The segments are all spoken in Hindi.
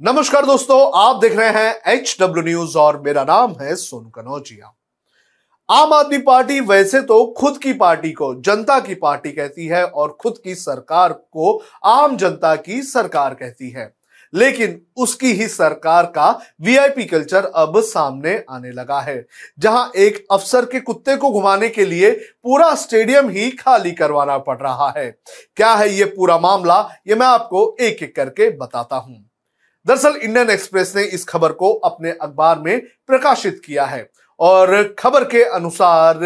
नमस्कार दोस्तों, आप देख रहे हैं एच डब्ल्यू न्यूज़ और मेरा नाम है सोनू कनौजिया। आम आदमी पार्टी वैसे तो खुद की पार्टी को, जनता की पार्टी कहती है और खुद की सरकार को आम जनता की सरकार कहती है। लेकिन उसकी ही सरकार का वीआईपी कल्चर अब सामने आने लगा है, जहाँ एक अफसर के कुत्ते को घुमाने के लिए पूरा स्टेडियम ही खाली करवाना पड़ रहा है। क्या है ये पूरा मामला, ये मैं आपको एक एक करके बताता हूँ। दरअसल इंडियन एक्सप्रेस ने इस खबर को अपने अखबार में प्रकाशित किया है और खबर के अनुसार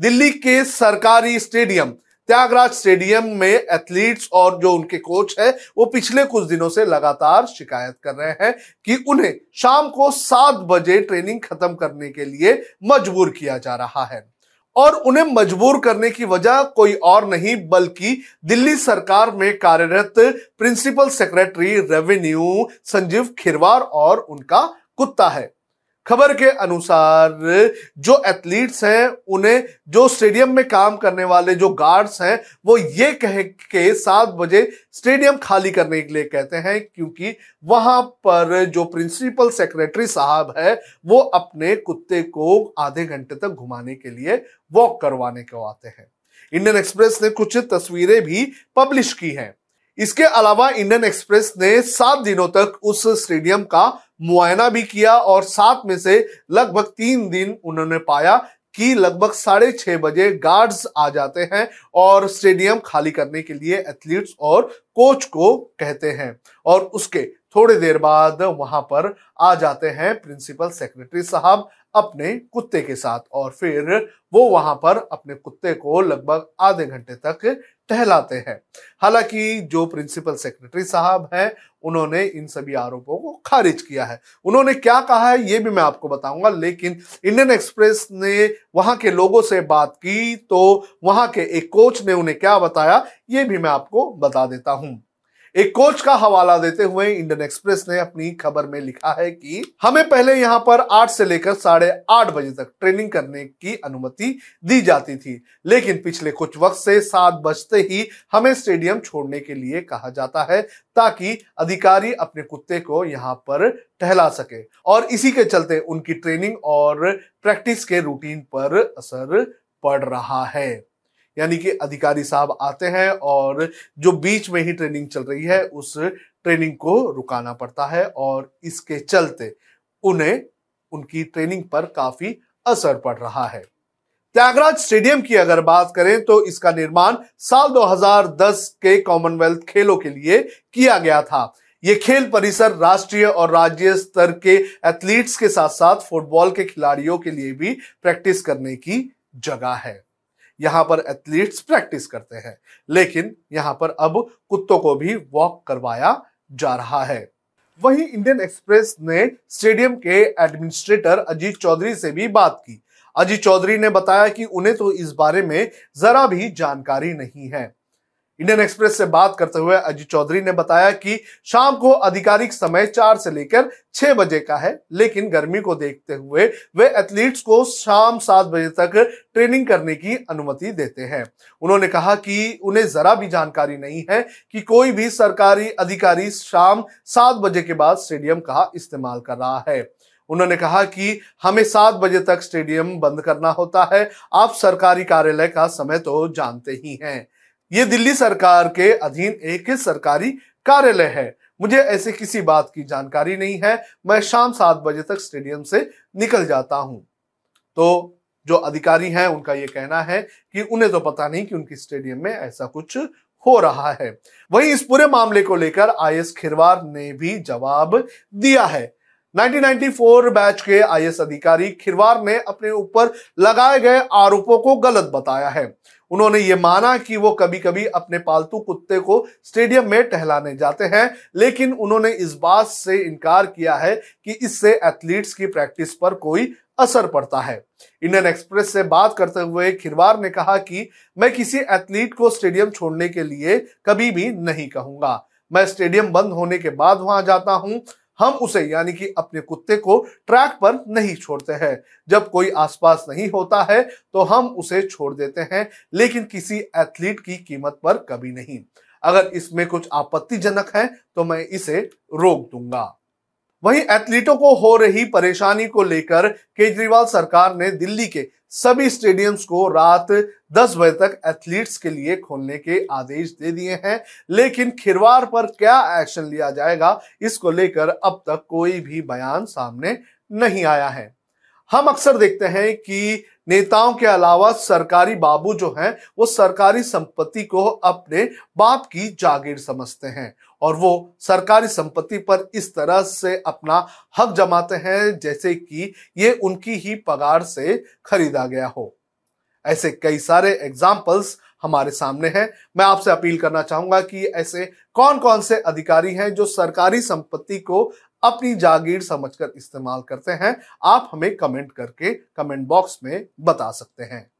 दिल्ली के सरकारी स्टेडियम, त्यागराज स्टेडियम में एथलीट्स और जो उनके कोच है, वो पिछले कुछ दिनों से लगातार शिकायत कर रहे हैं कि उन्हें शाम को सात बजे ट्रेनिंग खत्म करने के लिए मजबूर किया जा रहा है। और उन्हें मजबूर करने की वजह कोई और नहीं, बल्कि दिल्ली सरकार में कार्यरत principal secretary revenue Sanjeev Khirwar और उनका कुत्ता है। खबर के अनुसार जो एथलीट्स हैं, उन्हें जो स्टेडियम में काम करने वाले जो गार्ड्स हैं, वो ये कह के सात बजे स्टेडियम खाली करने के लिए कहते हैं, क्योंकि वहाँ पर जो प्रिंसिपल सेक्रेटरी साहब है, वो अपने कुत्ते को आधे घंटे तक घुमाने के लिए वॉक करवाने को आते हैं। इंडियन एक्सप्रेस ने कुछ तस्वीरें भी पब्लिश की हैं। इसके अलावा इंडियन एक्सप्रेस ने सात दिनों तक उस स्टेडियम का मुआयना भी किया और सात में से लगभग तीन दिन उन्होंने पाया कि लगभग साढ़े छह बजे गार्ड्स आ जाते हैं और स्टेडियम खाली करने के लिए एथलीट्स और कोच को कहते हैं और उसके थोड़ी देर बाद वहाँ पर आ जाते हैं प्रिंसिपल सेक्रेटरी साहब अपने कुत्ते के साथ और फिर वो वहाँ पर अपने कुत्ते को लगभग आधे घंटे तक टहलाते हैं। हालाँकि जो प्रिंसिपल सेक्रेटरी साहब हैं, उन्होंने इन सभी आरोपों को खारिज किया है। उन्होंने क्या कहा है, ये भी मैं आपको बताऊँगा, लेकिन इंडियन एक्सप्रेस ने वहाँ के लोगों से बात की तो वहाँ के एक कोच ने उन्हें क्या बताया, ये भी मैं आपको बता देता हूँ। एक कोच का हवाला देते हुए इंडियन एक्सप्रेस ने अपनी खबर में लिखा है कि हमें पहले यहाँ पर आठ से लेकर साढ़े आठ बजे तक ट्रेनिंग करने की अनुमति दी जाती थी, लेकिन पिछले कुछ वक्त से सात बजते ही हमें स्टेडियम छोड़ने के लिए कहा जाता है ताकि अधिकारी अपने कुत्ते को यहाँ पर टहला सके और इसी के चलते उनकी ट्रेनिंग और प्रैक्टिस के रूटीन पर असर पड़ रहा है। यानी कि अधिकारी साहब आते हैं और जो बीच में ही ट्रेनिंग चल रही है, उस ट्रेनिंग को रुकाना पड़ता है और इसके चलते उन्हें उनकी ट्रेनिंग पर काफ़ी असर पड़ रहा है। त्यागराज स्टेडियम की अगर बात करें तो इसका निर्माण साल 2010 के कॉमनवेल्थ खेलों के लिए किया गया था। ये खेल परिसर राष्ट्रीय और राज्य स्तर के एथलीट्स के साथ साथ फुटबॉल के खिलाड़ियों के लिए भी प्रैक्टिस करने की जगह है। यहाँ पर एथलीट्स प्रैक्टिस करते हैं, लेकिन यहाँ पर अब कुत्तों को भी वॉक करवाया जा रहा है। वहीं इंडियन एक्सप्रेस ने स्टेडियम के एडमिनिस्ट्रेटर अजीत चौधरी से भी बात की। अजीत चौधरी ने बताया कि उन्हें तो इस बारे में जरा भी जानकारी नहीं है। इंडियन एक्सप्रेस से बात करते हुए अजीत चौधरी ने बताया कि शाम को आधिकारिक समय चार से लेकर छह बजे का है, लेकिन गर्मी को देखते हुए वे एथलीट्स को शाम सात बजे तक ट्रेनिंग करने की अनुमति देते हैं। उन्होंने कहा कि उन्हें जरा भी जानकारी नहीं है कि कोई भी सरकारी अधिकारी शाम सात बजे के बाद स्टेडियम का इस्तेमाल कर रहा है। उन्होंने कहा कि हमें सात बजे तक स्टेडियम बंद करना होता है, आप सरकारी कार्यालय का समय तो जानते ही हैं। ये दिल्ली सरकार के अधीन एक सरकारी कार्यालय है। मुझे ऐसे किसी बात की जानकारी नहीं है। मैं शाम सात बजे तक स्टेडियम से निकल जाता हूँ। तो जो अधिकारी हैं, उनका ये कहना है कि उन्हें तो पता नहीं कि उनकी स्टेडियम में ऐसा कुछ हो रहा है। वहीं इस पूरे मामले को लेकर आई एस खिरवार ने भी जवाब दिया है। 1994 बैच के आईएएस अधिकारी खिरवार ने अपने ऊपर लगाए गए आरोपों को गलत बताया है। उन्होंने ये माना कि वो कभी कभी अपने पालतू कुत्ते को स्टेडियम में टहलाने जाते हैं, लेकिन उन्होंने इस बात से इनकार किया है कि इससे एथलीट्स की प्रैक्टिस पर कोई असर पड़ता है। इंडियन एक्सप्रेस से बात करते हुए खिरवार ने कहा कि मैं किसी एथलीट को स्टेडियम छोड़ने के लिए कभी भी नहीं कहूँगा। मैं स्टेडियम बंद होने के बाद वहाँ जाता हूँ हम उसे यानी कि अपने कुत्ते को ट्रैक पर नहीं छोड़ते हैं। जब कोई आसपास नहीं होता है तो हम उसे छोड़ देते हैं, लेकिन किसी एथलीट की कीमत पर कभी नहीं। अगर इसमें कुछ आपत्तिजनक है तो मैं इसे रोक दूँगा। वहीं एथलीटों को हो रही परेशानी को लेकर केजरीवाल सरकार ने दिल्ली के सभी स्टेडियम्स को रात 10 बजे तक एथलीट्स के लिए खोलने के आदेश दे दिए हैं। लेकिन खिरवार पर क्या एक्शन लिया जाएगा, इसको लेकर अब तक कोई भी बयान सामने नहीं आया है। हम अक्सर देखते हैं कि नेताओं के अलावा सरकारी बाबू जो हैं, वो सरकारी संपत्ति को अपने बाप की जागीर समझते हैं और वो सरकारी संपत्ति पर इस तरह से अपना हक जमाते हैं जैसे कि ये उनकी ही पगार से खरीदा गया हो। ऐसे कई सारे एग्जाम्पल्स हमारे सामने हैं। मैं आपसे अपील करना चाहूँगा कि ऐसे कौन कौन से अधिकारी हैं जो सरकारी संपत्ति को अपनी जागीर समझकर इस्तेमाल करते हैं। आप हमें कमेंट करके कमेंट बॉक्स में बता सकते हैं।